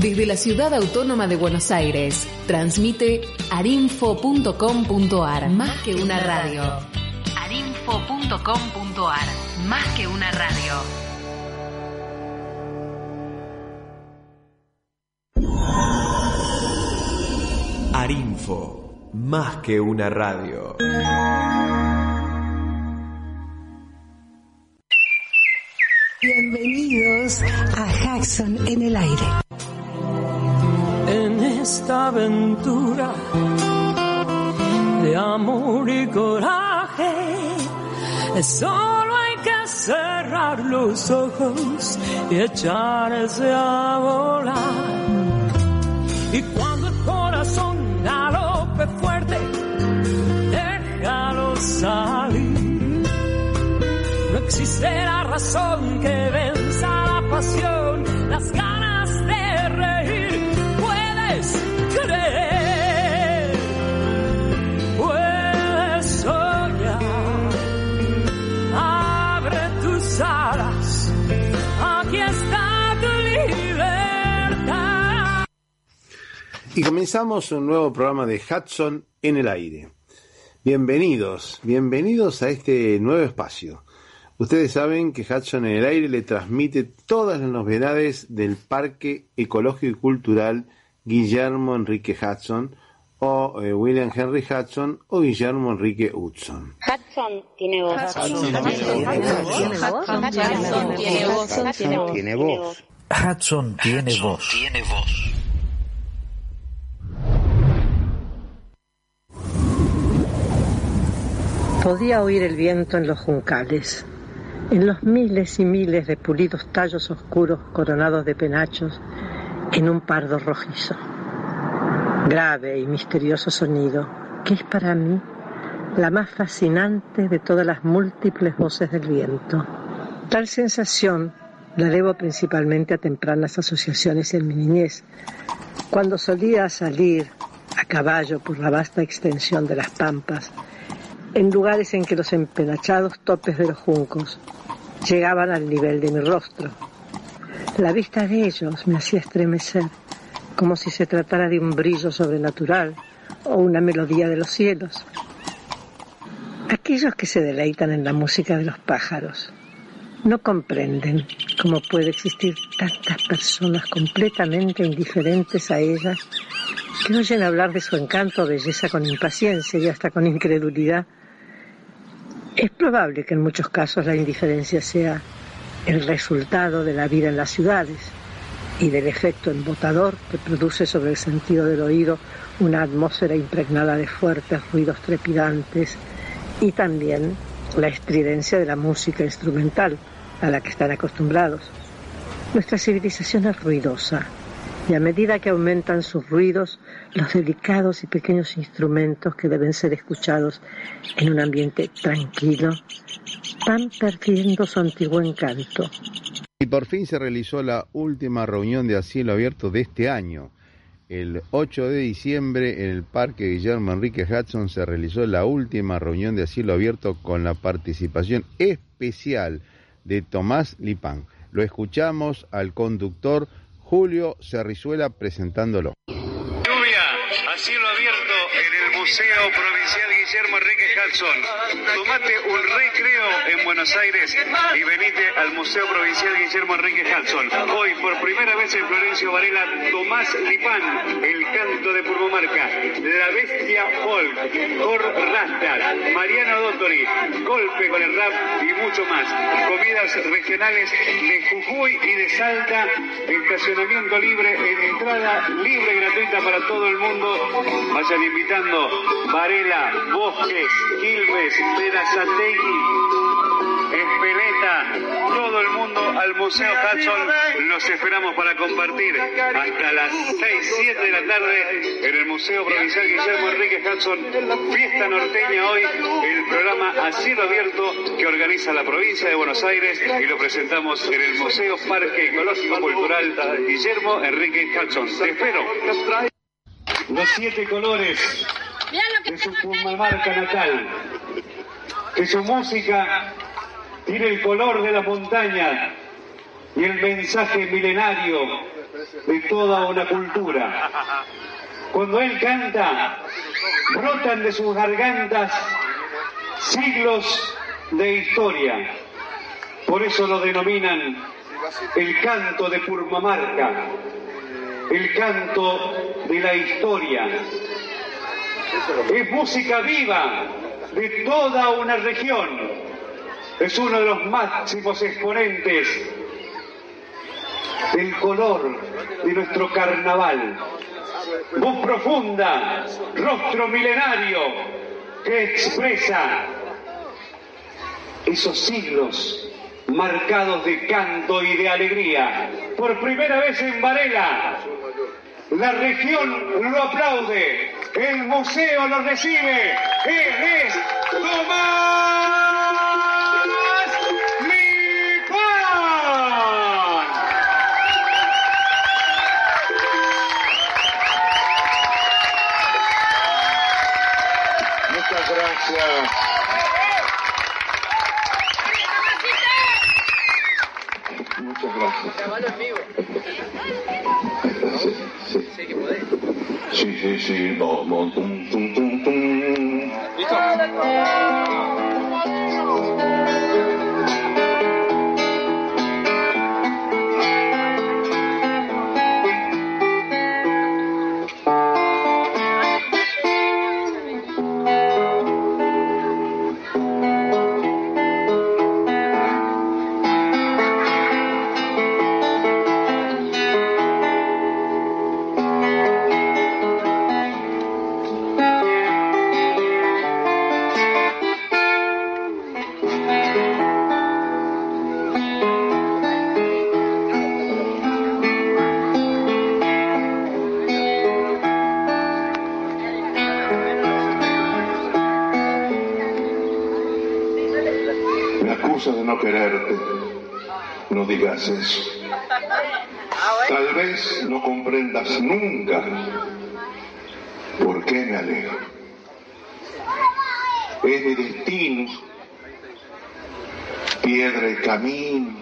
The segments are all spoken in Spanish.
Desde la ciudad autónoma de Buenos Aires, transmite arinfo.com.ar, más que una radio. arinfo.com.ar, más que una radio. Arinfo, más que una radio. Bienvenidos a Jackson en el aire. Esta aventura de amor y coraje, solo hay que cerrar los ojos y echarse a volar. Y cuando el corazón galope fuerte, déjalo salir. No existe la razón que venza la pasión, las ganas Y comenzamos un nuevo programa de Hudson en el aire. Bienvenidos, bienvenidos a este nuevo espacio. Ustedes saben que Hudson en el aire le transmite todas las novedades del Parque Ecológico y Cultural Guillermo Enrique Hudson o eh, William Henry Hudson o Guillermo Enrique Hudson. Hudson tiene voz. Hudson tiene voz. Hudson tiene voz. Tiene voz. Podía oír el viento en los juncales, en los miles y miles de pulidos tallos oscuros coronados de penachos en un pardo rojizo. Grave y misterioso sonido que es para mí la más fascinante de todas las múltiples voces del viento. Tal sensación la debo principalmente a tempranas asociaciones en mi niñez, cuando solía salir a caballo por la vasta extensión de las pampas, en lugares en que los empenachados topes de los juncos llegaban al nivel de mi rostro. La vista de ellos me hacía estremecer, como si se tratara de un brillo sobrenatural o una melodía de los cielos. Aquellos que se deleitan en la música de los pájaros no comprenden cómo puede existir tantas personas completamente indiferentes a ella que oyen hablar de su encanto o belleza con impaciencia y hasta con incredulidad. Es probable que en muchos casos la indiferencia sea el resultado de la vida en las ciudades y del efecto embotador que produce sobre el sentido del oído una atmósfera impregnada de fuertes ruidos trepidantes y también la estridencia de la música instrumental a la que están acostumbrados. Nuestra civilización es ruidosa y a medida que aumentan sus ruidos, los delicados y pequeños instrumentos que deben ser escuchados en un ambiente tranquilo van perdiendo su antiguo encanto. Y por fin se realizó la última reunión de cielo abierto de este año. El 8 de diciembre en el Parque Guillermo Enrique Hudson se realizó la última reunión de cielo abierto con la participación especial de Tomás Lipán. Lo escuchamos al conductor Julio Cerrizuela presentándolo. Guillermo Enrique Hudson. Tomate un recreo en Buenos Aires y venite al Museo Provincial Guillermo Enrique Hudson. Hoy, por primera vez en Florencio Varela, Tomás Lipán, el canto de Purmomarca, La Bestia Folk, Cor Rasta, Mariano Dottori, Golpe con el rap y mucho más. Comidas regionales de Jujuy y de Salta, estacionamiento libre, entrada libre y gratuita para todo el mundo. Vayan invitando Varela, Bosques, Quilmes, Perazategui, Espeleta, todo el mundo al Museo Hudson. Los esperamos para compartir hasta las 6, 7 de la tarde en el Museo Provincial Guillermo Enrique Hudson. Fiesta norteña hoy, el programa a cielo abierto que organiza la provincia de Buenos Aires y lo presentamos en el Museo Parque Ecológico Cultural Guillermo Enrique Hudson. Te espero. Los siete colores de su Purmamarca natal, que su música tiene el color de la montaña, y el mensaje milenario de toda una cultura. Cuando él canta, brotan de sus gargantas siglos de historia. Por eso lo denominan el canto de Purmamarca, el canto de la historia. Es música viva de toda una región. Es uno de los máximos exponentes del color de nuestro carnaval. Voz profunda, rostro milenario que expresa esos siglos marcados de canto y de alegría. Por primera vez en Varela, la región lo aplaude, el museo lo recibe. Él es Tomás Lipán. Muchas gracias. Muchas gracias. Sí, sí, sí, no, no, tum, tum, tum, tum. No digas eso. Tal vez no comprendas nunca por qué me alejo. Es mi destino, piedra y camino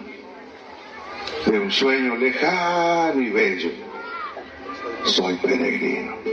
de un sueño lejano y bello. Soy peregrino.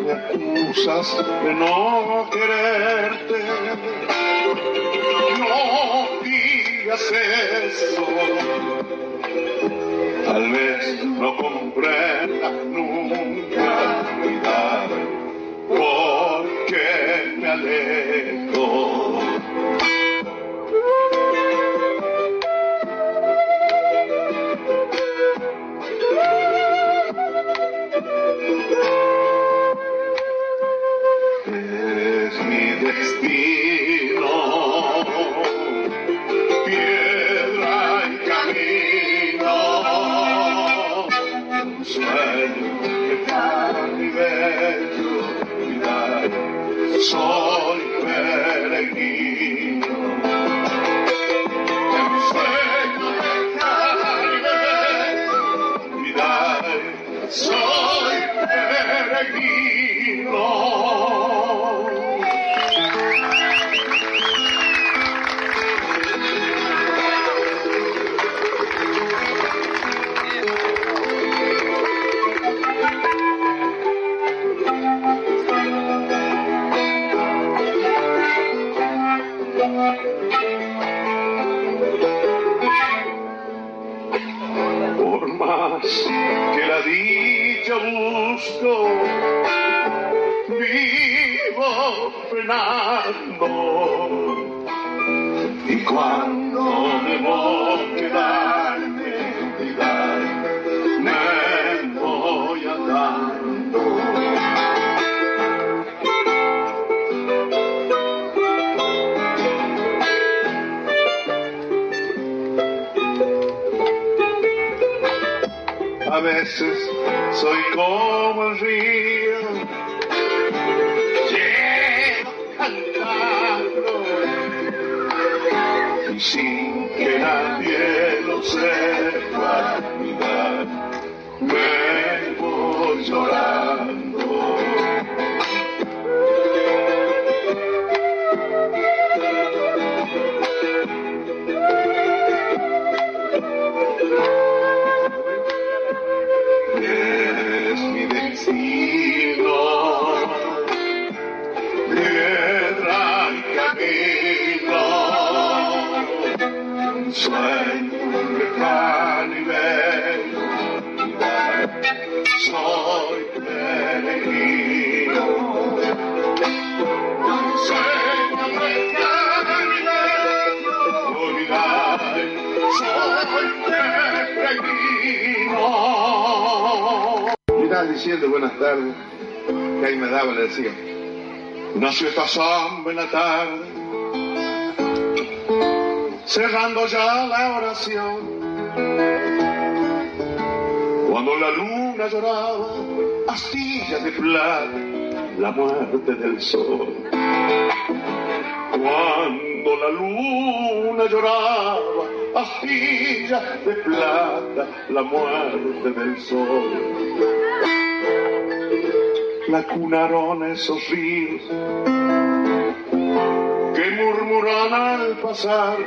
Me acusas de no quererte. No digas eso. Tal vez no comprendas porque como el río, lleno cantando, sin que nadie lo sepa me voy llorando. Diciendo buenas tardes, que ahí me daba, le decía. Nació esta samba en la tarde, cerrando ya la oración. Cuando la luna lloraba, astillas de plata, la muerte del sol. Cuando la luna lloraba, astillas de plata, la muerte del sol la cunaron esos ríos que murmuran al pasar.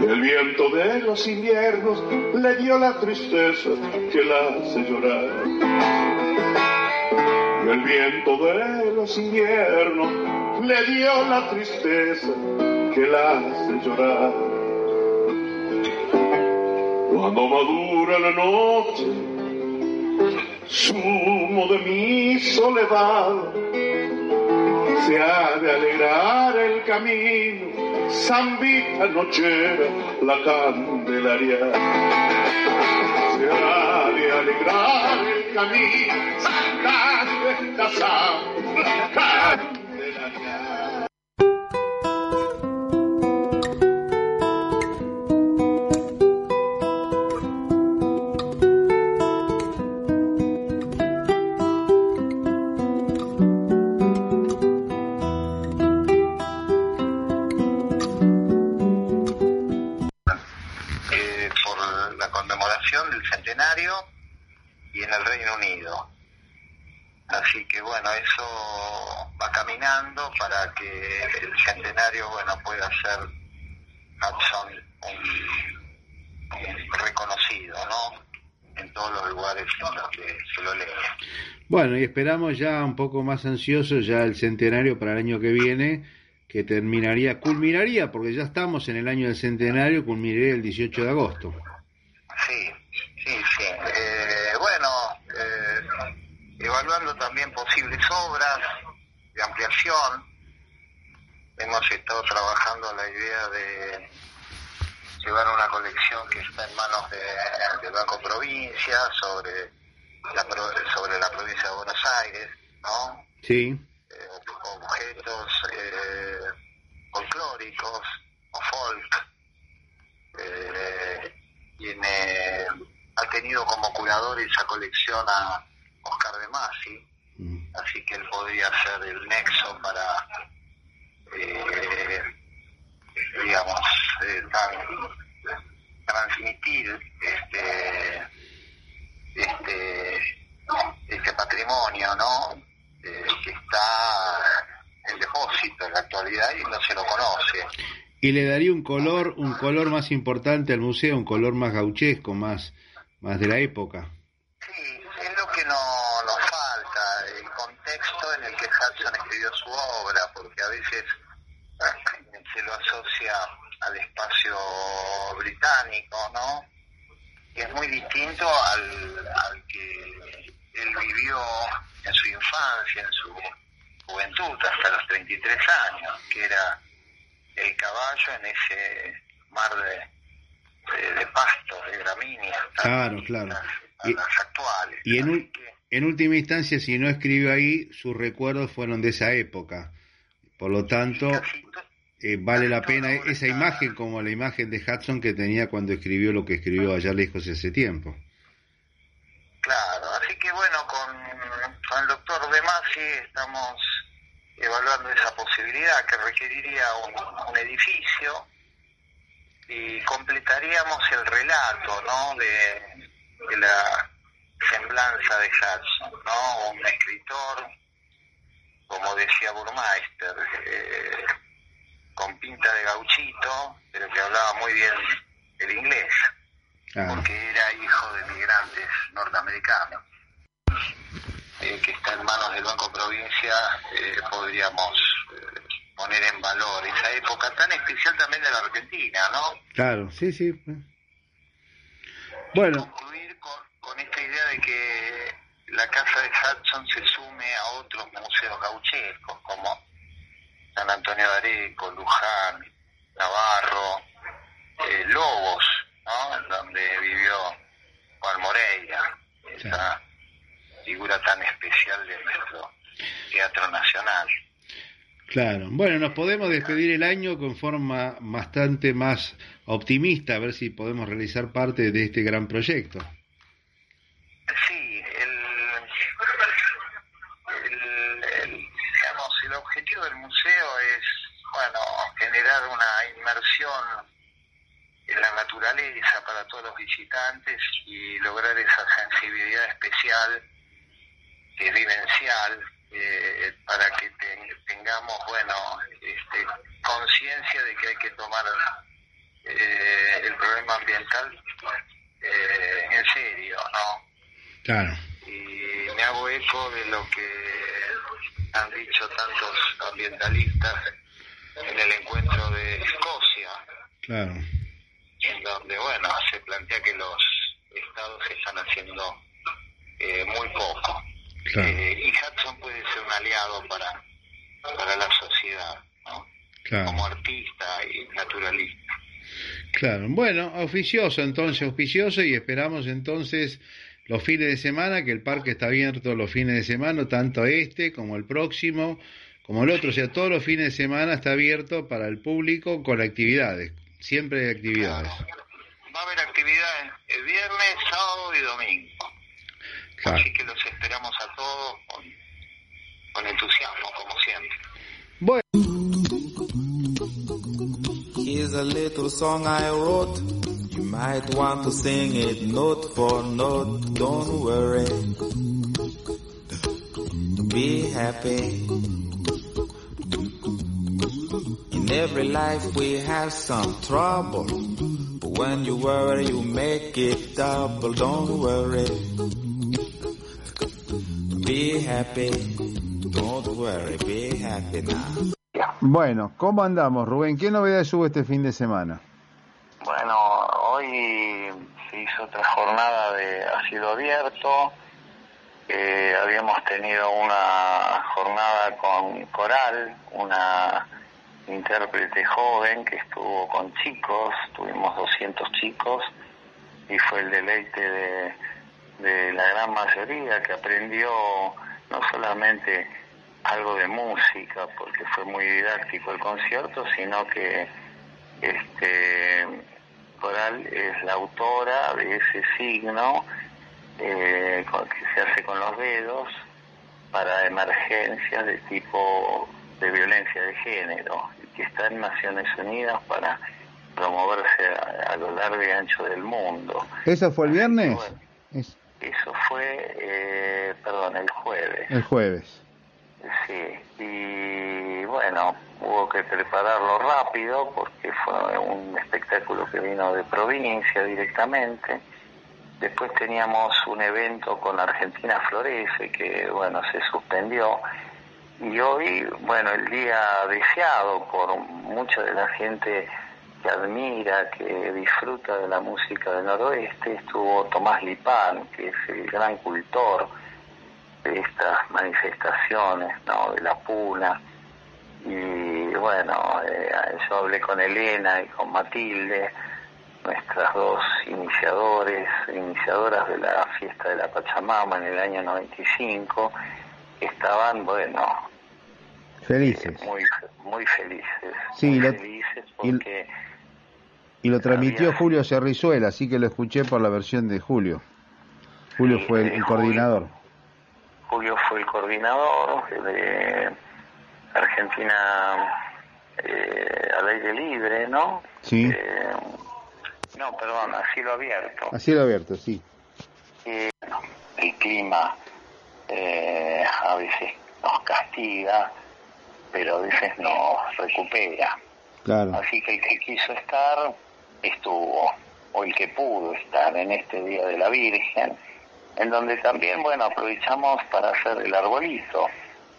Y el viento de los inviernos le dio la tristeza que la hace llorar. Y el viento de los inviernos le dio la tristeza que la hace llorar. Cuando madura la noche, sumo de mi soledad. Se ha de alegrar el camino, zambita nochera, la candelaria. Se ha de alegrar el camino, samba, la candelaria. Bueno, y esperamos ya un poco más ansiosos ya el centenario para el año que viene, que terminaría, culminaría, porque ya estamos en el año del centenario, culminaría el 18 de agosto. Sí, sí, sí. Eh, bueno, eh, evaluando también posibles obras de ampliación, hemos estado trabajando la idea de llevar una colección que está en manos de, del Banco Provincia sobre la, sobre la provincia de Buenos Aires, ¿no? Sí, objetos eh, folclóricos o folk. Eh, tiene, ha tenido como curador esa colección a Oscar de Masi, así que él podría ser el nexo para, eh, digamos, eh, transmitir este, este, este patrimonio, ¿no? Eh, que está en depósito en la actualidad y no se lo conoce. y le daría un color, un color más importante al museo, un color más gauchesco, más, más de la época. Es lo que no, nos falta, el contexto en el que Hudson escribió su obra, porque a veces eh, se lo asocia al espacio británico, ¿no? Que es muy distinto al, al que él vivió en su infancia, en su juventud, hasta los 33 años, que era el caballo en ese mar de, de, pasto, de gramíneas. Claro, claro. y, las actuales. Y en, en última instancia, si no escribió ahí, sus recuerdos fueron de esa época. Por lo tanto, eh, vale la pena esa imagen como la imagen de Hudson que tenía cuando escribió lo que escribió allá lejos ese tiempo. Claro, así que bueno, con, con el doctor De Masi estamos evaluando esa posibilidad que requeriría un, edificio y completaríamos el relato ¿no? de, la semblanza de Hudson, ¿no? un escritor, como decía Burmeister, eh, con pinta de gauchito, pero que hablaba muy bien el inglés, porque era hijo de migrantes norteamericanos. Eh, que está en manos del Banco Provincia, eh, podríamos eh, poner en valor esa época tan especial también de la Argentina, ¿no? Claro, sí, sí. Bueno. concluir con, con esta idea de que la casa de Hudson se sume a otros museos gauchescos como San Antonio de Areco, Luján, Navarro, Lobos, ¿no? donde vivió Juan Moreira figura tan especial de nuestro Teatro Nacional. Claro, bueno, nos podemos despedir el año con forma bastante más optimista, a ver si podemos realizar parte de este gran proyecto. Sí, el, el, digamos, el objetivo del museo es, bueno, generar una inmersión en la naturaleza para todos los visitantes y lograr esa sensibilidad especial vivencial eh, para que tengamos, bueno, este, conciencia de que hay que tomar eh, el problema ambiental eh, en serio, ¿no? Claro. Y me hago eco de lo que han dicho tantos ambientalistas en el encuentro de Escocia. Claro. En donde, bueno, se plantea que los estados están haciendo muy poco. Eh, y Hudson puede ser un aliado para, para la sociedad, ¿no? Como artista y naturalista. Claro, bueno, oficioso entonces, oficioso y esperamos entonces los fines de semana, que el parque está abierto los fines de semana, tanto este como el próximo, como el otro, o sea, todos los fines de semana está abierto para el público con actividades, siempre hay actividades. Va a haber actividades el viernes, sábado y domingo. Así que los esperamos a todos con, con entusiasmo, como siempre. Bueno. Here's a little song I wrote. You might want to sing it note for note. Don't worry. Be happy. In every life we have some trouble. But when you worry, you make it double. Don't worry. Be happy. Don't worry, be happy now. Bueno, ¿cómo andamos, Rubén? ¿Qué novedades hubo este fin de semana? Bueno, hoy se hizo otra jornada de asilo abierto. Eh, habíamos tenido una jornada con coral, una intérprete joven que estuvo con chicos, tuvimos 200 chicos y fue el deleite de de la gran mayoría que aprendió no solamente algo de música, porque fue muy didáctico el concierto, sino que este Es la autora de ese signo eh, que se hace con los dedos para emergencias de tipo de violencia de género, que está en Naciones Unidas para promoverse a, lo largo y ancho del mundo. ¿Eso fue el viernes? Eso fue, eh, perdón, el jueves. El jueves. Sí, y bueno, hubo que prepararlo rápido porque fue un espectáculo que vino de provincia directamente. Después teníamos un evento con Argentina Florece que, bueno, se suspendió. Y hoy, bueno, el día deseado por mucha de la gente que admira, que disfruta de la música del noroeste, estuvo Tomás Lipán, que es el gran cultor de estas manifestaciones, ¿no? De la puna. Y bueno, eh, yo hablé con Elena y con Matilde, nuestras dos iniciadores, iniciadoras de la fiesta de la Pachamama en el año 95, que estaban, bueno, felices. muy, muy felices. Sí, muy lo- felices y- porque Y lo transmitió Había- Julio Cerrizuela, así que lo escuché por la versión de Julio. Julio Sí, fue el, eh, el Julio. coordinador. Julio fue el coordinador de Argentina eh, al aire libre, ¿no? Sí. Eh, no, perdón, asilo abierto. A cielo abierto, sí. Y, bueno, el clima eh, a veces nos castiga, pero a veces nos recupera. Claro. Así que el que quiso estar estuvo, o el que pudo estar en este Día de la Virgen, en donde también, bueno, aprovechamos para hacer el arbolito.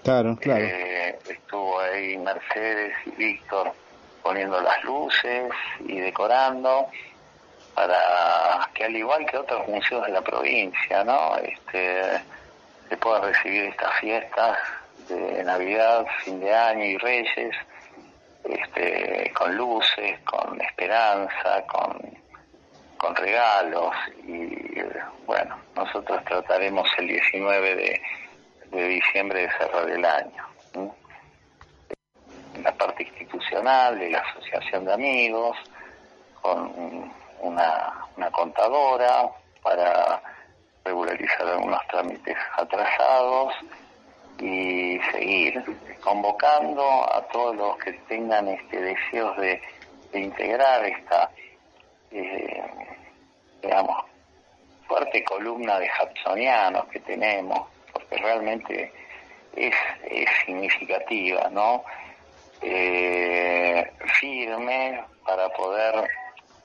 Claro, claro. Eh, estuvo ahí Mercedes y Víctor poniendo las luces y decorando para que al igual que otros museos de la provincia, ¿no? Este, se puedan recibir estas fiestas de Navidad, fin de año y Reyes, este, con luces, con esperanza, con, con regalos y bueno, nosotros trataremos el 19 de, de diciembre de cerrar el año. En la parte institucional de la Asociación de Amigos, con una, una contadora para regularizar algunos trámites atrasados y seguir convocando a todos los que tengan este deseos de, integrar esta eh, digamos fuerte columna de Hudsonianos que tenemos realmente es, es significativa no eh, firme para poder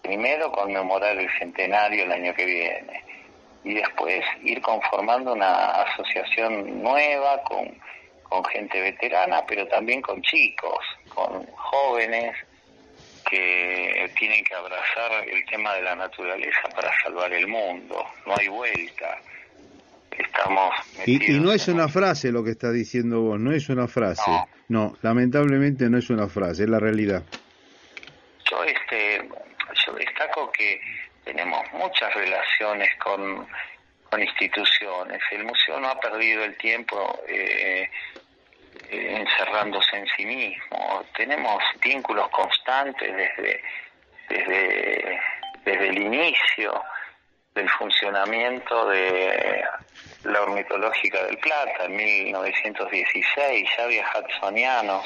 primero conmemorar el centenario el año que viene y después ir conformando una asociación nueva con, con gente veterana, pero también con chicos, con jóvenes que tienen que abrazar el tema de la naturaleza para salvar el mundo. No hay vuelta. Estamos Y, y no es una frase lo que está diciendo vos, no es una frase. No. No, lamentablemente no es una frase, es la realidad. Yo, este, yo destaco que tenemos muchas relaciones con, con instituciones. El museo no ha perdido el tiempo eh, eh, encerrándose en sí mismo. Tenemos vínculos constantes desde, desde, desde el inicio del funcionamiento de la ornitológica del Plata en 1916. Ya había hudsonianos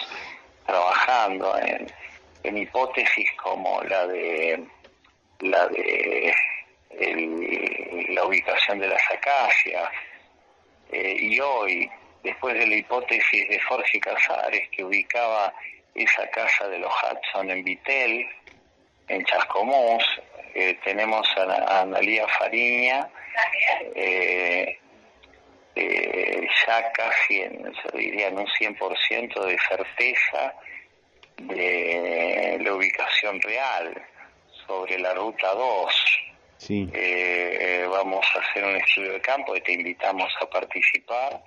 trabajando en, en hipótesis como la de la de la ubicación de las acacias Eh, y hoy después de la hipótesis de Jorge Casares que ubicaba esa casa de los Hudson en Vitel en Chascomús eh, tenemos a, Analía Fariña eh, eh, ya casi en, yo diría en un 100% de certeza de la ubicación real sobre la ruta 2. Sí. Eh, eh, vamos a hacer un estudio de campo y te invitamos a participar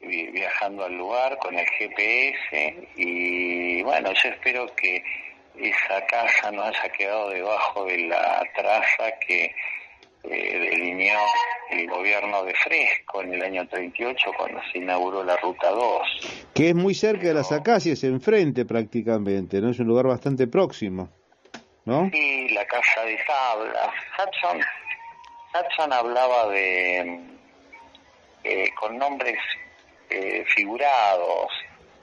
vi- viajando al lugar con el GPS y bueno, yo espero que esa casa no haya quedado debajo de la traza que eh, delineó el gobierno de Fresco en el año 38 cuando se inauguró la Ruta 2. Que es muy cerca de las acacias, enfrente prácticamente, ¿no? Es un lugar bastante próximo, ¿no? Y la casa de tablas. Hudson, Hudson hablaba de eh, con nombres eh, figurados,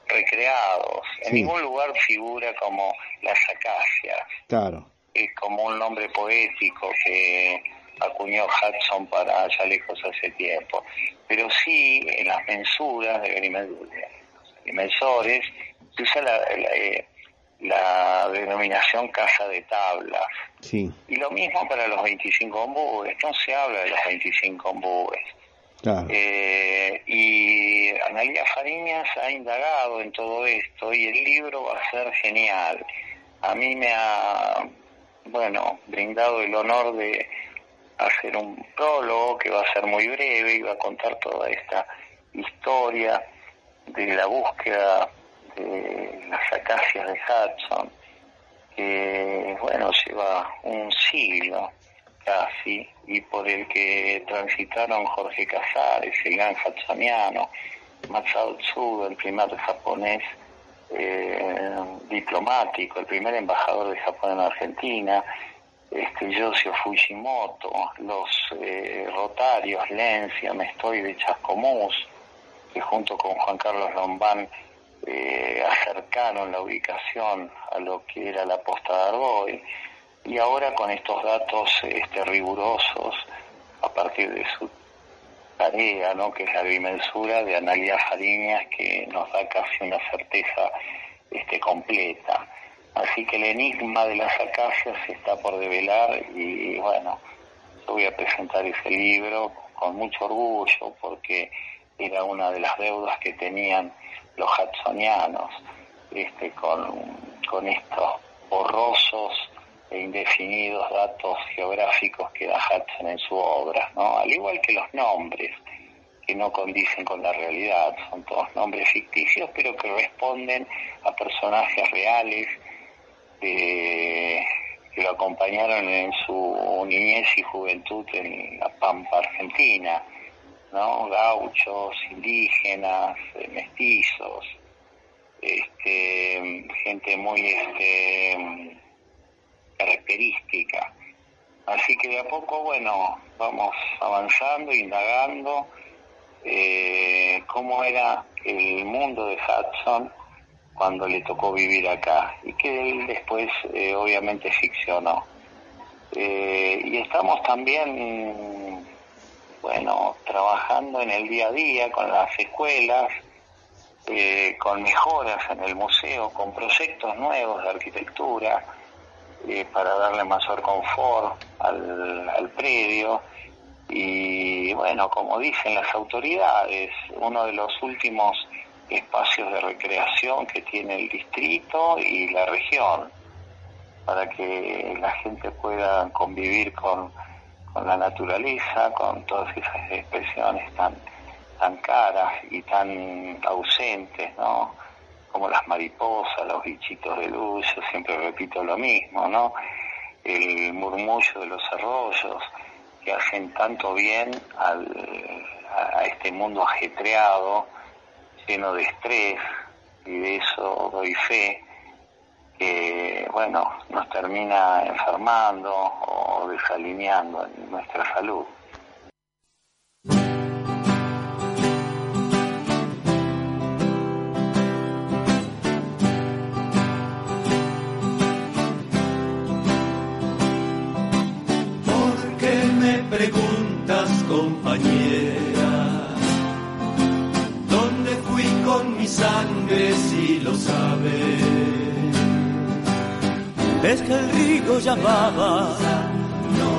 recreados. En Sí. ningún lugar figura como las acacias. Claro. Es como un nombre poético que acuñó Hudson para allá lejos hace tiempo. Pero sí, en las mensuras de agrimensores, se usa la, la, eh, la denominación casa de tablas. Sí, Y lo mismo para los 25 ombúes, no se habla de los 25 ombúes. Eh, y Analia Fariñas ha indagado en todo esto y el libro va a ser genial. A mí me ha, bueno, brindado el honor de hacer un prólogo que va a ser muy breve y va a contar toda esta historia de la búsqueda de las acacias de Hudson, que bueno, lleva un siglo casi, y por el que transitaron Jorge Casares, el gran hudsoniano, Masao Tsuda, el primer japonés eh, diplomático, el primer embajador de Japón en Argentina, este, Yoshio Fujimoto, los eh, rotarios Lencia, Mestoy de Chascomús, que junto con Juan Carlos Lombán eh, acercaron la ubicación a lo que era la posta de Arboy, y ahora con estos datos este, rigurosos, a partir de su tarea, ¿no? que es la bimensura de Analia Fariñas, que nos da casi una certeza este, completa. Así que el enigma de las acacias está por develar y bueno, yo voy a presentar ese libro con mucho orgullo porque era una de las deudas que tenían los hudsonianos este, con, con estos e indefinidos datos geográficos que da Hudson en su obra, ¿no? al igual que los nombres que no condicen con la realidad, son todos nombres ficticios pero que responden a personajes reales que lo acompañaron en su niñez y juventud en la Pampa Argentina, ¿no? Gauchos, indígenas, eh, mestizos, este, gente muy este, característica. Así que de a poco, bueno, vamos avanzando, indagando eh, cómo era el mundo de Hudson cuando le tocó vivir acá y que él después eh, obviamente ficcionó. Eh, y estamos también, bueno, trabajando en el día a día con las escuelas, eh, con mejoras en el museo, con proyectos nuevos de arquitectura para darle mayor confort al, al predio. Y bueno, como dicen las autoridades, uno de los últimos espacios de recreación que tiene el distrito y la región para que la gente pueda convivir con, la naturaleza, con todas esas expresiones tan, tan caras y tan ausentes, ¿no? Como las mariposas, los bichitos de luz, siempre repito lo mismo, ¿no? El murmullo de los arroyos que hacen tanto bien al, a este mundo ajetreado, lleno de estrés y de eso doy fe que bueno nos termina enfermando o desalineando en nuestra salud.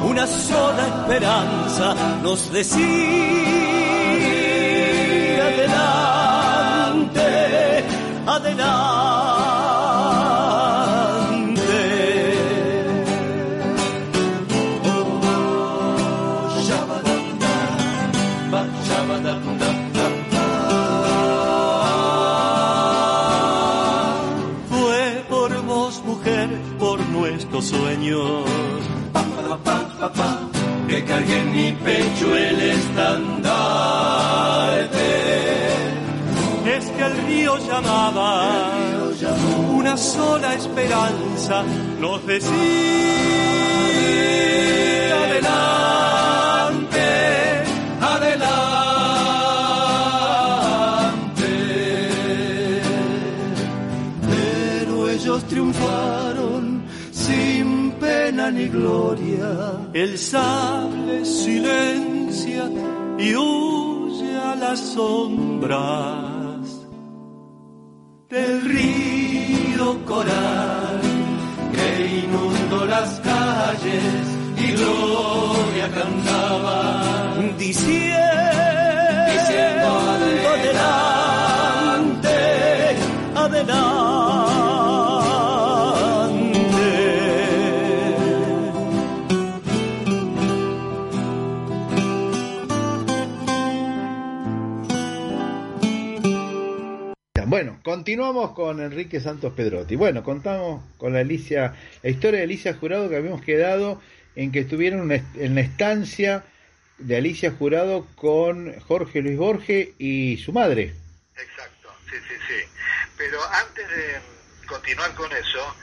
Una sola esperanza nos decía río llamaba, una sola esperanza nos decía adelante, adelante. Pero ellos triunfaron ni gloria. El sable silencia y huye a las sombras coral que inundó las calles y gloria cantaba diciendo, diciendo adelante, adelante. Continuamos con Enrique Santos Pedrotti. Bueno, contamos con la Alicia, la historia de Alicia Jurado que habíamos quedado en que estuvieron en la estancia de Alicia Jurado con Jorge Luis Borges y su madre. Exacto, sí, sí, sí. Pero antes de continuar con eso,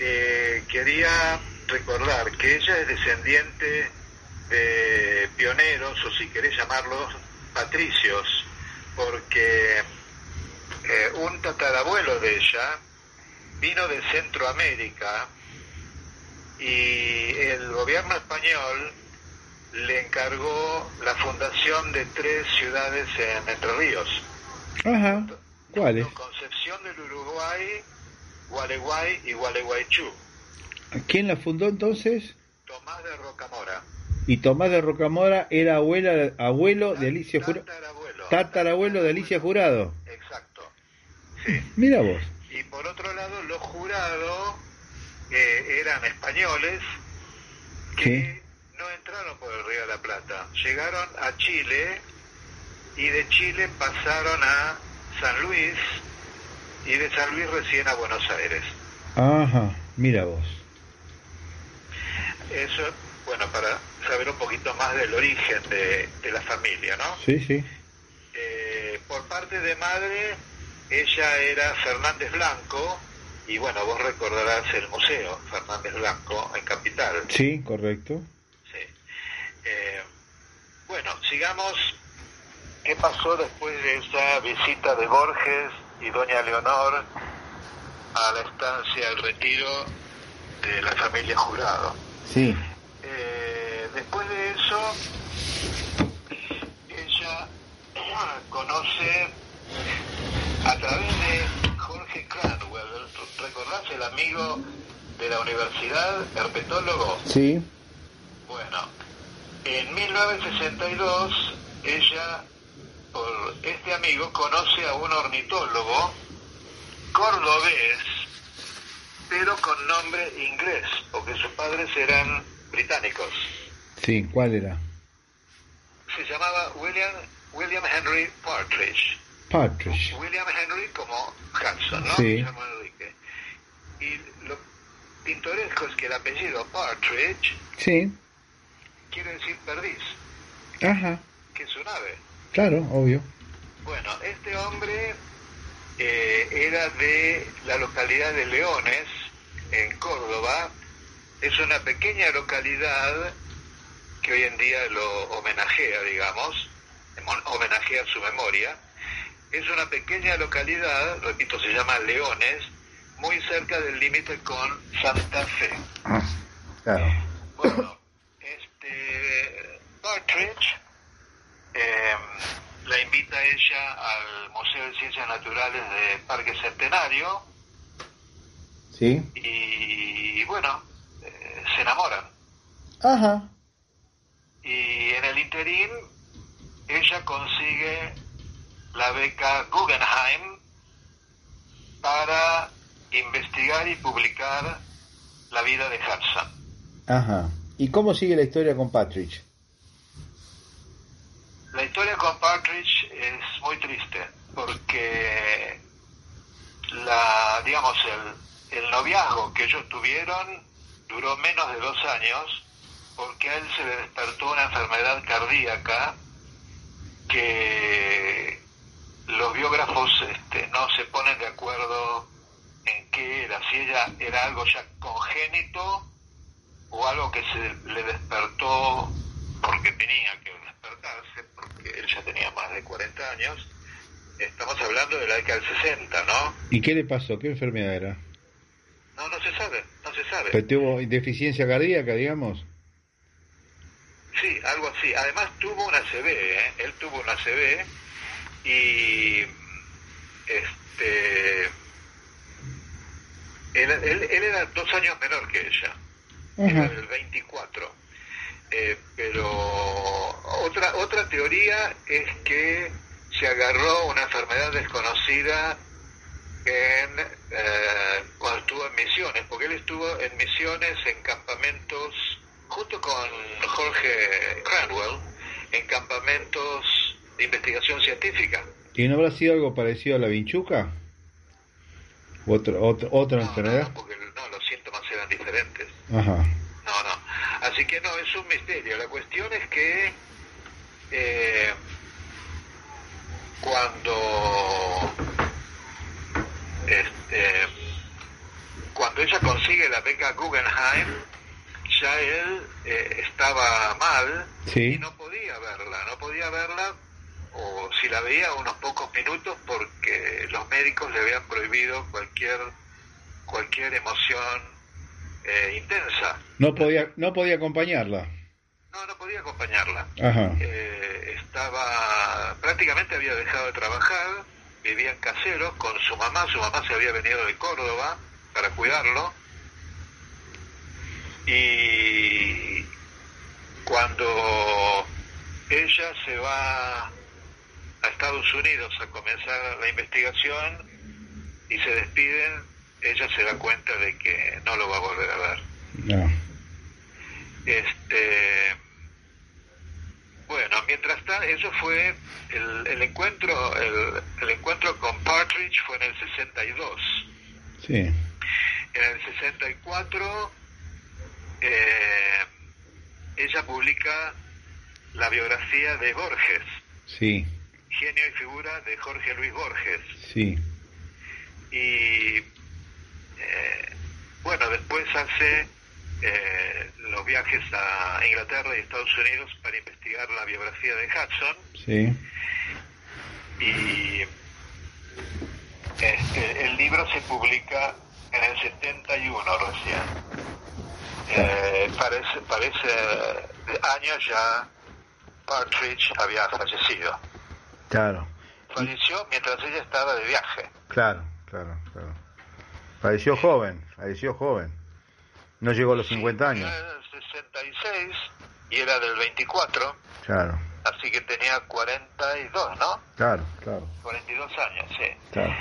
eh, quería recordar que ella es descendiente de pioneros, o si querés llamarlos patricios, porque eh, un tatarabuelo de ella vino de Centroamérica y el gobierno español le encargó la fundación de tres ciudades en Entre Ríos. Ajá, ¿cuáles? Concepción del Uruguay, Gualeguay y Gualeguaychú. ¿Quién la fundó entonces? Tomás de Rocamora. Y Tomás de Rocamora era abuela, abuelo de Alicia Jurado. Tatarabuelo, de Alicia Jurado. Mira vos. Y por otro lado, los jurados eh, eran españoles que no entraron por el Río de la Plata. Llegaron a Chile y de Chile pasaron a San Luis y de San Luis recién a Buenos Aires. Ajá, mira vos. Eso, bueno, para saber un poquito más del origen de, la familia, ¿no? Sí, sí. Eh, por parte de madre, ella era Fernández Blanco, y bueno, vos recordarás el museo Fernández Blanco en Capital. Sí, correcto. Sí. Eh, bueno, sigamos. ¿Qué pasó después de esa visita de Borges y doña Leonor a la estancia, al retiro de la familia Jurado? Sí. Eh, después de eso, ella conoce a través de Jorge Cranwell, ¿recordás el amigo de la universidad, herpetólogo? Sí. Bueno, en 1962 ella, por este amigo, conoce a un ornitólogo cordobés, pero con nombre inglés, porque sus padres eran británicos. Sí, ¿cuál era? Se llamaba William, William Henry Partridge. Partridge. William Henry como Hudson, ¿no? Sí. Y lo pintoresco es que el apellido Partridge sí. quiere decir perdiz. Ajá. Que es un ave. Claro, obvio. Bueno, este hombre eh, era de la localidad de Leones, en Córdoba. Es una pequeña localidad que hoy en día lo homenajea, digamos, homenajea su memoria. Es una pequeña localidad, repito, se llama Leones, muy cerca del límite con Santa Fe. Claro. Bueno, este Partridge eh, la invita a ella al Museo de Ciencias Naturales de Parque Centenario. Sí. Y bueno, eh, se enamoran. Ajá. Y en el interín, ella consigue la beca Guggenheim para investigar y publicar la vida de Hudson. Ajá. ¿Y cómo sigue la historia con Partridge? La historia con Partridge es muy triste porque la, digamos, el, el noviazgo que ellos tuvieron duró menos de dos años porque a él se le despertó una enfermedad cardíaca que los biógrafos este, no se ponen de acuerdo en qué era, si ella era algo ya congénito o algo que se le despertó porque tenía que despertarse, porque él ya tenía más de 40 años. Estamos hablando de la década del 60, ¿no? ¿Y qué le pasó? ¿Qué enfermedad era? No, no se sabe, no se sabe. ¿Pero tuvo deficiencia cardíaca, digamos? Sí, algo así. Además tuvo una CB, ¿eh? Él tuvo una CB y este él, él, era dos años menor que ella, era del 24. Eh, pero otra otra teoría es que se agarró una enfermedad desconocida en eh, cuando estuvo en misiones, porque él estuvo en misiones en campamentos junto con Jorge Cranwell en campamentos de investigación científica. ¿Y no habrá sido algo parecido a la vinchuca? ¿Otro, otro, ¿Otra enfermedad? No, porque no, los síntomas eran diferentes. Ajá. No, no. Así que no, es un misterio. La cuestión es que eh, cuando este, cuando ella consigue la beca Guggenheim, ya él eh, estaba mal Sí. y no podía verla, no podía verla o si la veía unos pocos minutos porque los médicos le habían prohibido cualquier cualquier emoción eh, intensa. No podía, no podía acompañarla. No, no podía acompañarla. Ajá. Eh, estaba prácticamente había dejado de trabajar, vivía en caseros con su mamá, su mamá se había venido de Córdoba para cuidarlo y cuando ella se va a Estados Unidos a comenzar la investigación y se despiden, ella se da cuenta de que no lo va a volver a ver. No. Este, bueno, mientras tanto, eso fue el, el encuentro, el, el encuentro con Partridge fue en el 62. Sí. En el 64 eh, ella publica la biografía de Borges, Sí. Genio y figura de Jorge Luis Borges. Sí. Y eh, bueno, después hace eh, los viajes a Inglaterra y Estados Unidos para investigar la biografía de Hudson Sí. y este, el libro se publica en el 71 recién. Eh, parece, parece eh, años ya Partridge había fallecido. Claro. Falleció mientras ella estaba de viaje. Claro, claro, claro. Falleció joven, falleció joven. No llegó a los 50 años. Era del 66 y era del 24, Claro, así que tenía 42, ¿no? claro, claro. 42 años, sí. claro.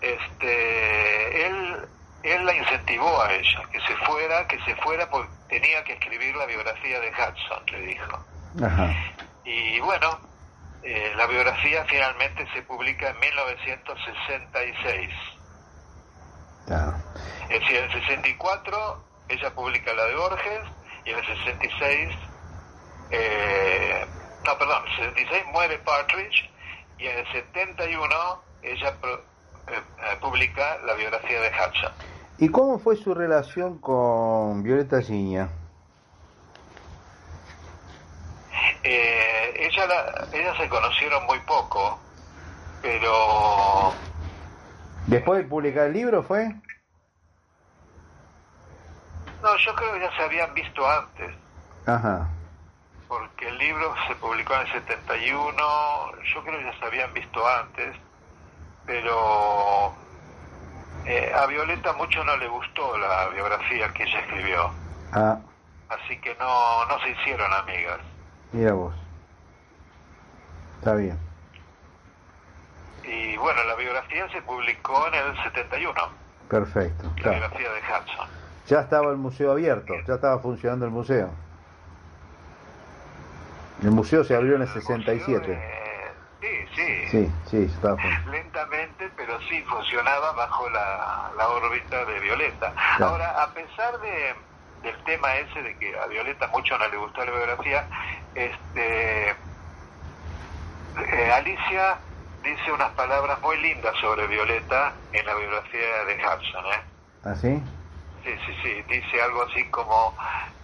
Este, él, él la incentivó a ella, que se fuera, que se fuera porque tenía que escribir la biografía de Hudson, le dijo. Ajá. Y bueno, eh, la biografía finalmente se publica en 1966. Claro. Es decir, en el 64 ella publica la de Borges y en el 66, eh, no, perdón, en el 66 muere Partridge y en el 71 ella pro- eh, eh, publica la biografía de Hudson. ¿Y cómo fue su relación con Violeta Giña? Eh, ella la, ellas se conocieron muy poco, pero ¿Después de publicar el libro fue? no, yo creo que ya se habían visto antes. Ajá. porque el libro se publicó en el 71, yo creo que ya se habían visto antes, pero eh, a Violeta mucho no le gustó la biografía que ella escribió, Ah, así que no, no se hicieron amigas. Mira vos. Está bien. Y bueno, la biografía se publicó en el 71, Perfecto. la Claro. biografía de Hudson. Ya estaba el museo abierto, ya estaba funcionando el museo. El museo se abrió en el 67. Eh, sí, sí, Sí, sí, estaba lentamente, pero sí funcionaba bajo la, la órbita de Violeta. Claro. Ahora, a pesar de, del tema ese de que a Violeta mucho no le gustó la biografía, este, eh, Alicia dice unas palabras muy lindas sobre Violeta en la biografía de Hudson. ¿eh? ¿Ah, sí? Sí, sí, sí, dice algo así como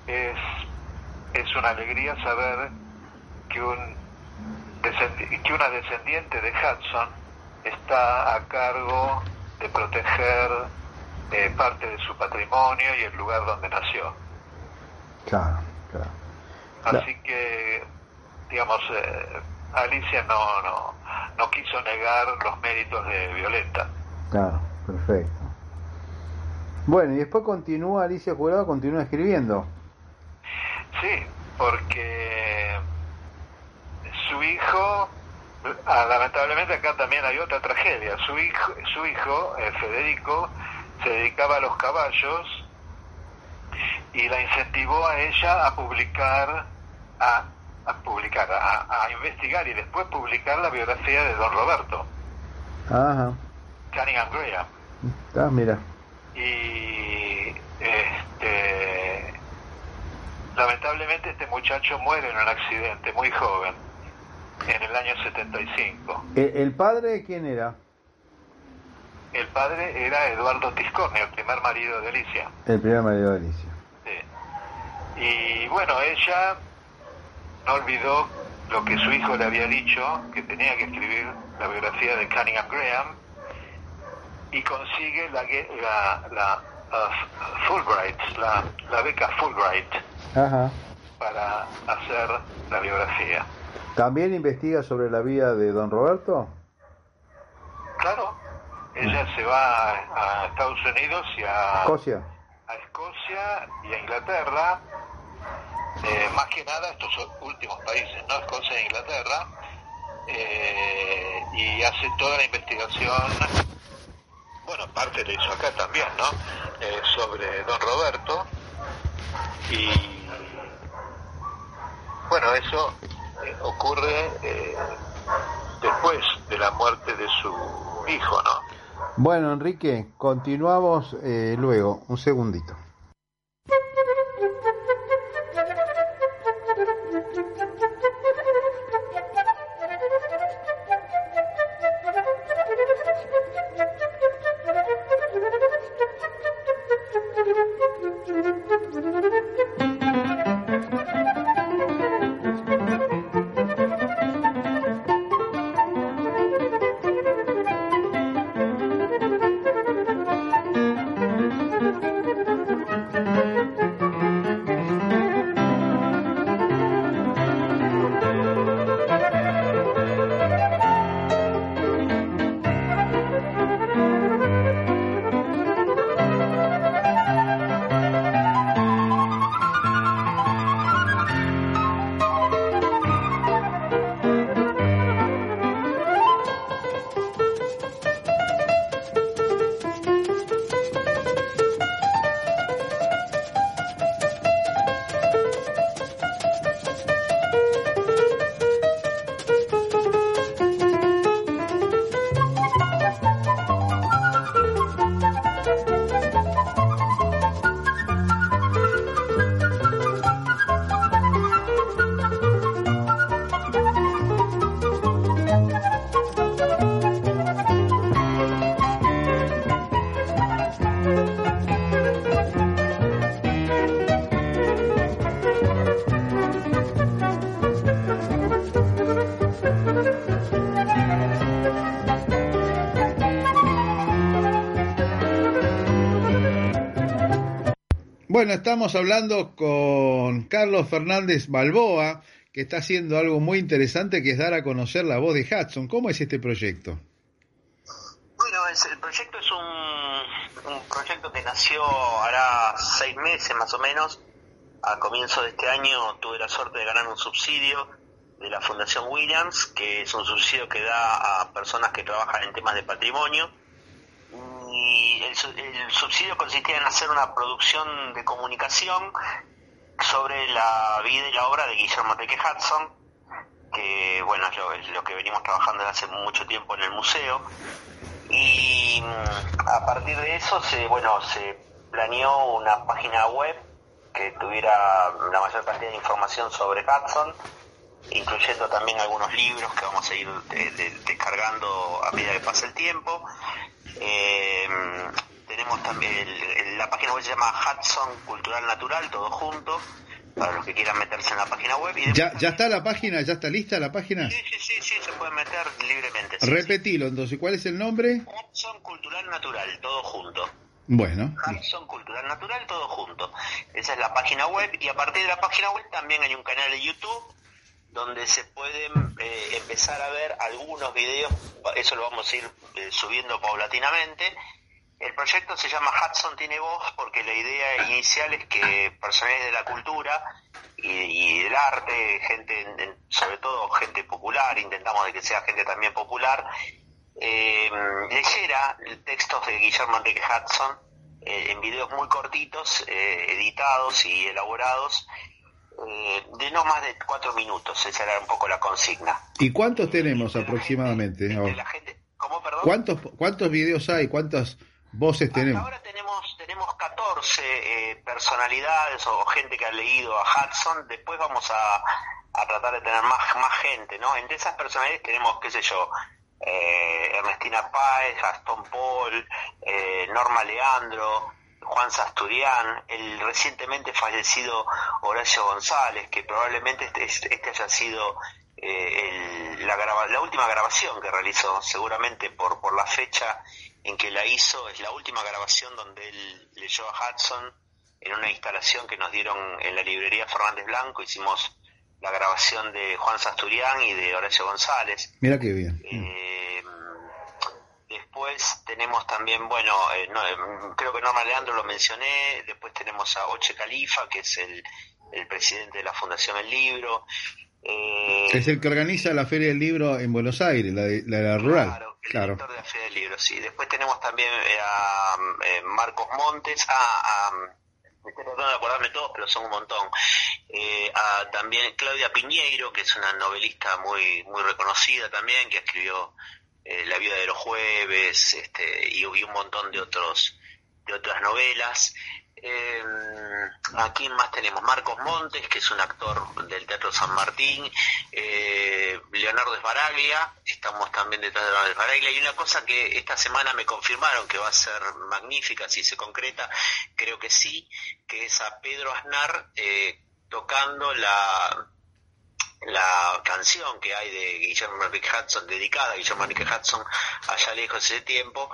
es, es una alegría saber que, un que una descendiente de Hudson está a cargo de proteger eh, parte de su patrimonio y el lugar donde nació. Claro, claro. Así que, digamos, eh, Alicia no, no, no quiso negar los méritos de Violeta. Claro, perfecto. Bueno, y después continúa Alicia Jurado, continúa escribiendo. Sí, porque su hijo, ah, lamentablemente acá también hay otra tragedia. Su hijo, su hijo eh, Federico, se dedicaba a los caballos y la incentivó a ella a publicar, a, a publicar, a, a investigar y después publicar la biografía de Don Roberto, Ajá, Cunningham Graham. Ah, mira. Y este, lamentablemente este muchacho muere en un accidente muy joven, en el año 75. ¿El, el padre quién era? El padre era Eduardo Tiscorni, el primer marido de Alicia. El primer marido de Alicia. Sí. Y bueno, ella no olvidó lo que su hijo le había dicho, que tenía que escribir la biografía de Cunningham Graham, y consigue la, la, la uh, Fulbright, la, la beca Fulbright Ajá. para hacer la biografía. ¿También investiga sobre la vida de don Roberto? Claro, ella se va a, a Estados Unidos y a, Escocia. a Escocia y a Inglaterra, eh, más que nada estos últimos países, ¿no? Escocia e Inglaterra, eh, y hace toda la investigación, bueno, parte le hizo acá también, ¿no? Eh, sobre don Roberto, y bueno, eso ocurre eh, después de la muerte de su hijo, ¿no? Bueno, Enrique, continuamos eh, luego. Un segundito. Bueno, estamos hablando con Carlos Fernández Balboa, que está haciendo algo muy interesante, que es dar a conocer la voz de Hudson. ¿Cómo es este proyecto? Bueno, es- el proyecto es un, un proyecto que nació hará seis meses más o menos. A comienzo de este año tuve la suerte de ganar un subsidio de la Fundación Williams, que es un subsidio que da a personas que trabajan en temas de patrimonio. Y el, el subsidio consistía en hacer una producción de comunicación sobre la vida y la obra de Guillermo Enrique Hudson, que bueno, es lo, que venimos trabajando desde hace mucho tiempo en el museo. Y mm, a partir de eso se, bueno, se planeó una página web que tuviera la mayor cantidad de información sobre Hudson, incluyendo también algunos libros que vamos a ir eh, de- descargando a medida que pase el tiempo. Eh, tenemos también el- el- la página web se llama Hudson Cultural Natural, todo junto, para los que quieran meterse en la página web. Y ¿Ya, ¿Ya está la página? ¿Ya está lista la página? Sí, sí, sí, sí, se pueden meter libremente. sí, Repetilo, entonces, ¿cuál es el nombre? sí. Hudson Cultural Natural, todo junto. Bueno, Hudson Cultural Natural, todo junto. Esa es la página web y a partir de la página web también hay un canal de YouTube donde se pueden eh, empezar a ver algunos videos, eso lo vamos a ir eh, subiendo paulatinamente. El proyecto se llama Hudson tiene voz porque la idea inicial es que personajes de la cultura y, del arte, gente, en- en- sobre todo gente popular, intentamos de que sea gente también popular, eh, leyera textos de Guillermo Enrique Hudson en videos muy cortitos, editados y elaborados, eh, de no más de cuatro minutos, esa era un poco la consigna. ¿y cuántos tenemos aproximadamente? ahora? ¿Cuántos, ¿Cuántos videos hay? ¿Cuántos voces tenemos? Ahora tenemos, tenemos 14 eh, personalidades o, gente que ha leído a Hudson. Después vamos a, a tratar de tener más, más gente, ¿no? Entre esas personalidades tenemos, qué sé yo, eh, Ernestina Páez, Gastón Paul, eh, Norma Leandro, Juan Sasturián, el recientemente fallecido Horacio González, que probablemente este, este haya sido eh, la, la, última grabación que realizó, seguramente por, por la fecha en que la hizo, es la última grabación donde él leyó a Hudson en una instalación que nos dieron en la librería Fernández Blanco, hicimos la grabación de Juan Sasturián y de Horacio González. Mira qué bien. Eh, después tenemos también, bueno, eh, creo que Norma Leandro lo mencioné, después tenemos a Oche Califa, que es el, el presidente de la Fundación El Libro. Eh, es el que organiza la Feria del Libro en Buenos Aires, la de la, rural. Claro, el director de la Feria del Libro, sí. Después tenemos también a Marcos Montes, a, a estoy tratando de acordarme todos, pero son un montón. Eh, a también Claudia Piñeiro, que es una novelista muy muy reconocida también, que escribió eh, La vida de los jueves este, y, y, un montón de otros de otras novelas. Eh, aquí más tenemos Marcos Montes, que es un actor del Teatro San Martín, eh, Leonardo Esbaraglia, estamos también detrás de Leonardo Esbaraglia, y una cosa que esta semana me confirmaron que va a ser magnífica si se concreta, creo que sí, que es a Pedro Aznar eh, tocando la la canción que hay de Guillermo Enrique Hudson, dedicada a Guillermo Enrique Hudson, allá lejos de ese tiempo,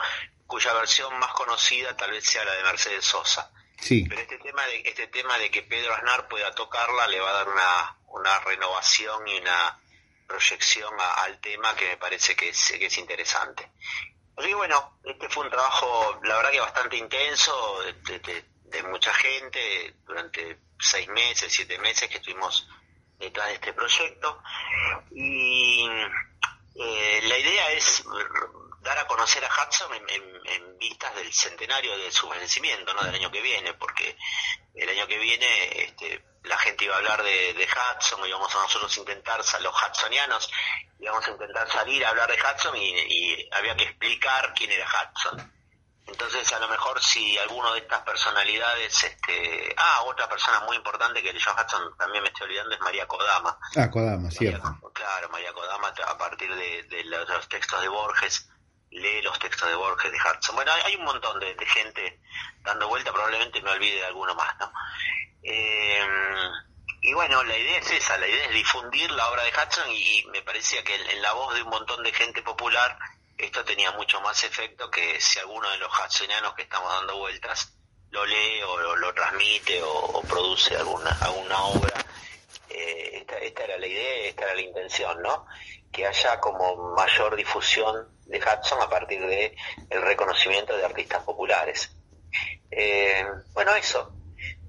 cuya versión más conocida tal vez sea la de Mercedes Sosa. Pero este tema de este tema de que Pedro Aznar pueda tocarla le va a dar una, una renovación y una proyección al tema que me parece que es, que es interesante. Así bueno, este fue un trabajo, la verdad que bastante intenso, de, mucha gente, durante seis meses, siete meses que estuvimos detrás de este proyecto. Y eh, la idea es dar a conocer a Hudson en, vistas del centenario de su vencimiento, ¿no? Del año que viene, porque el año que viene este, la gente iba a hablar de, de Hudson, íbamos a nosotros intentar, los Hudsonianos, íbamos a intentar salir a hablar de Hudson y, había que explicar quién era Hudson. Entonces, a lo mejor si alguno de estas personalidades, este, ah, otra persona muy importante que leyó Hudson, también me estoy olvidando, es María Kodama. Ah, Kodama, cierto. claro, María Kodama a partir de los textos de Borges lee los textos de Borges, de Hudson. Bueno, hay un montón de, gente dando vuelta, probablemente me olvide de alguno más, ¿no? Eh, y bueno, la idea es esa, la idea es difundir la obra de Hudson y, me parecía que en, la voz de un montón de gente popular esto tenía mucho más efecto que si alguno de los Hudsonianos que estamos dando vueltas lo lee o lo, transmite o, produce alguna, alguna obra. Eh, esta, era la idea, esta era la intención, ¿no? Que haya como mayor difusión de Hudson a partir de el reconocimiento de artistas populares. Eh, bueno, eso.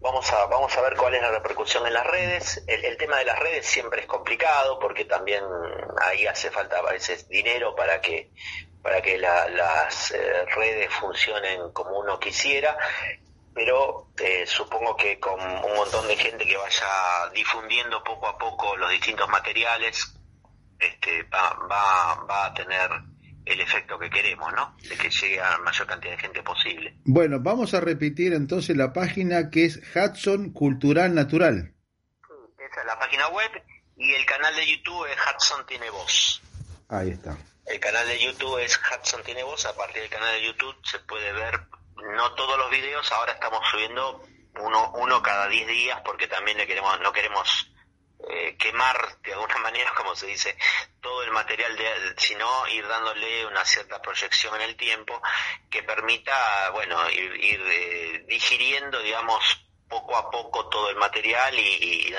Vamos a, vamos a ver cuál es la repercusión en las redes. El, tema de las redes siempre es complicado porque también ahí hace falta a veces dinero para que, para que las eh, redes funcionen como uno quisiera pero eh, supongo que con un montón de gente que vaya difundiendo poco a poco los distintos materiales, este, va, va, va a tener el efecto que queremos, ¿no? De que llegue a la mayor cantidad de gente posible. Bueno, vamos a repetir entonces la página que es Hudson Cultural Natural. Esa es la página web y el canal de YouTube es Hudson Tiene Voz. Ahí está. El canal de YouTube es Hudson Tiene Voz. A partir del canal de YouTube se puede ver, no todos los videos, ahora estamos subiendo uno, uno cada 10 días porque también le queremos, no queremos eh, quemar de alguna manera, como se dice, todo el material, de, sino ir dándole una cierta proyección en el tiempo que permita, bueno, ir, eh, digiriendo, digamos, poco a poco todo el material y,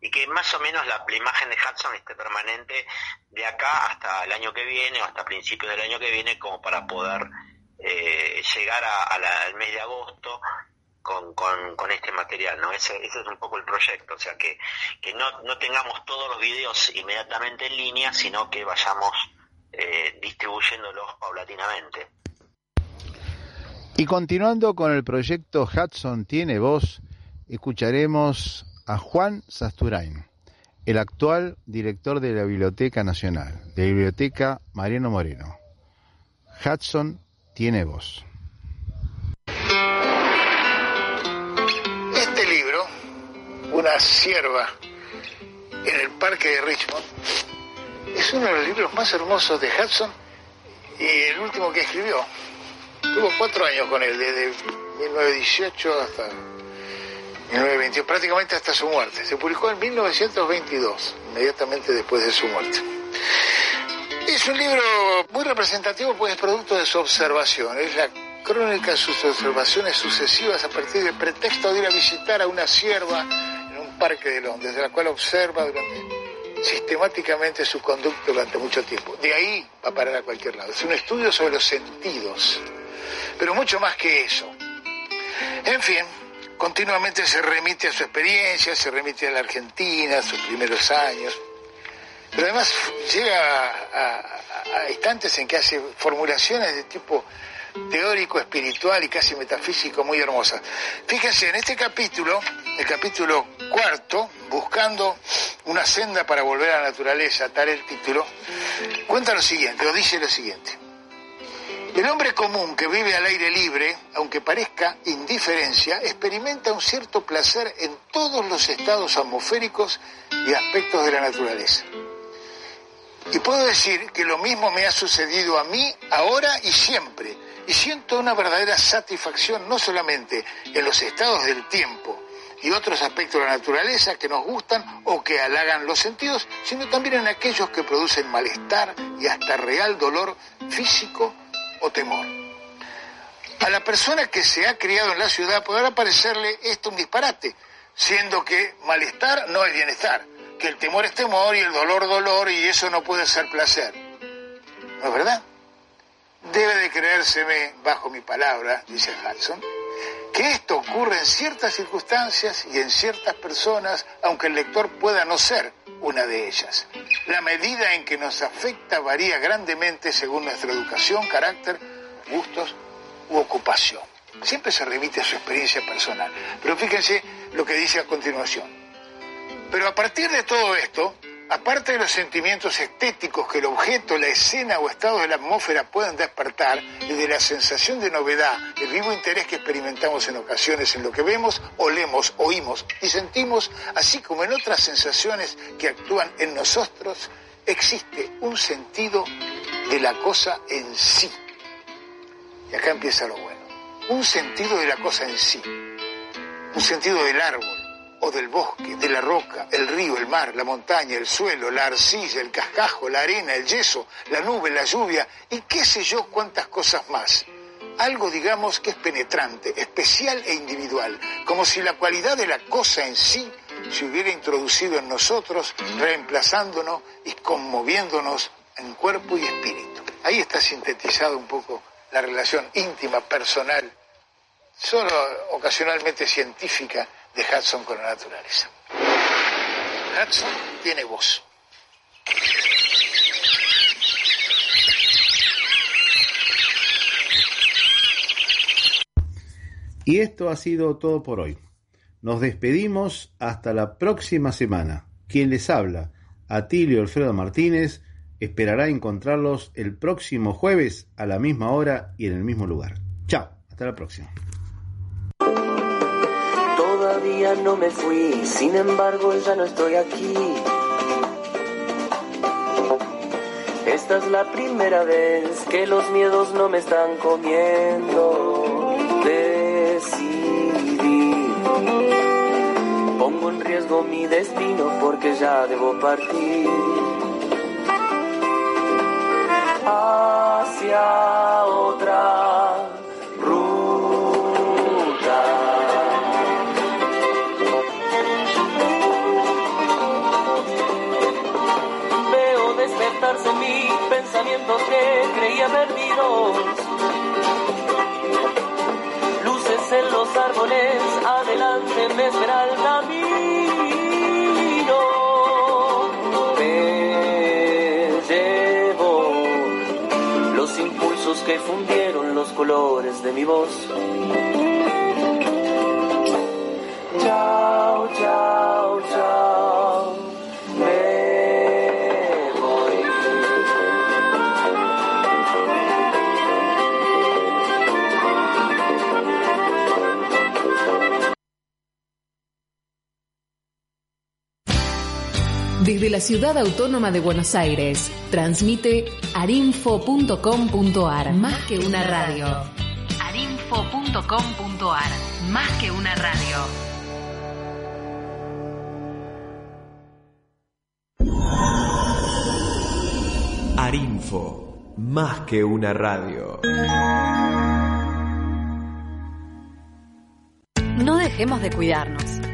y, que más o menos la, imagen de Hudson esté permanente de acá hasta el año que viene o hasta principios del año que viene como para poder eh, llegar al mes de agosto con, con, este material, ¿no? Ese, ese, es un poco el proyecto, o sea, que, que no, no tengamos todos los videos inmediatamente en línea, sino que vayamos eh, distribuyéndolos paulatinamente. Y continuando con el proyecto Hudson Tiene Voz, escucharemos a Juan Sasturain, el actual director de la Biblioteca Nacional, de Biblioteca Mariano Moreno. Hudson Tiene Voz. Una cierva en el parque de Richmond es uno de los libros más hermosos de Hudson y el último que escribió. Tuvo cuatro años con él, desde 1918 hasta 1921, prácticamente hasta su muerte. Se publicó en 1922, inmediatamente después de su muerte. Es un libro muy representativo, pues es producto de su observación. Es la crónica de sus observaciones sucesivas a partir del pretexto de ir a visitar a una sierva parque de Londres, de la cual observa durante, sistemáticamente su conducta durante mucho tiempo. De ahí va a parar a cualquier lado. Es un estudio sobre los sentidos, pero mucho más que eso. En fin, continuamente se remite a su experiencia, se remite a la Argentina, a sus primeros años, pero además llega a, instantes en que hace formulaciones de tipo teórico, espiritual y casi metafísico muy hermosas. Fíjense, en este capítulo, el capítulo cuarto, buscando una senda para volver a la naturaleza, tal el título, cuenta lo siguiente, o dice lo siguiente. El hombre común que vive al aire libre, aunque parezca indiferencia, experimenta un cierto placer en todos los estados atmosféricos y aspectos de la naturaleza. Y puedo decir que lo mismo me ha sucedido a mí ahora y siempre. Y siento una verdadera satisfacción no solamente en los estados del tiempo y otros aspectos de la naturaleza que nos gustan o que halagan los sentidos, sino también en aquellos que producen malestar y hasta real dolor físico o temor. A la persona que se ha criado en la ciudad podrá parecerle esto un disparate, siendo que malestar no es bienestar, que el temor es temor y el dolor dolor y eso no puede ser placer. ¿No es verdad? Debe de creérseme bajo mi palabra, dice Hudson, que esto ocurre en ciertas circunstancias y en ciertas personas, aunque el lector pueda no ser una de ellas. La medida en que nos afecta varía grandemente según nuestra educación, carácter, gustos u ocupación. Siempre se remite a su experiencia personal. Pero fíjense lo que dice a continuación. Pero a partir de todo esto, aparte de los sentimientos estéticos que el objeto, la escena o estado de la atmósfera pueden despertar y de la sensación de novedad, el vivo interés que experimentamos en ocasiones en lo que vemos, olemos, oímos y sentimos, así como en otras sensaciones que actúan en nosotros, existe un sentido de la cosa en sí. Y acá empieza lo bueno. Un sentido de la cosa en sí. Un sentido del árbol o del bosque, de la roca, el río, el mar, la montaña, el suelo, la arcilla, el cascajo, la arena, el yeso, la nube, la lluvia y qué sé yo cuántas cosas más. Algo, digamos, que es penetrante, especial e individual, como si la cualidad de la cosa en sí se hubiera introducido en nosotros, reemplazándonos y conmoviéndonos en cuerpo y espíritu. Ahí está sintetizado un poco la relación íntima, personal, solo ocasionalmente científica de Hudson con la naturaleza. Hudson tiene voz. Y esto ha sido todo por hoy. Nos despedimos hasta la próxima semana. Quien les habla, Atilio Alfredo Martínez, esperará encontrarlos el próximo jueves a la misma hora y en el mismo lugar. Chao, hasta la próxima. No me fui, sin embargo ya no estoy aquí. Esta es la primera vez que los miedos no me están comiendo. Decidí. Pongo en riesgo mi destino porque ya debo partir. Hacia otra pensamientos que creía perdidos. Luces en los árboles, adelante me espera el camino. Me llevo los impulsos que fundieron los colores de mi voz. Chao, chao, Desde la ciudad autónoma de Buenos Aires, transmite arinfo.com.ar. Más que una radio. arinfo.com.ar. Más que una radio. Arinfo, más que una radio. No dejemos de cuidarnos.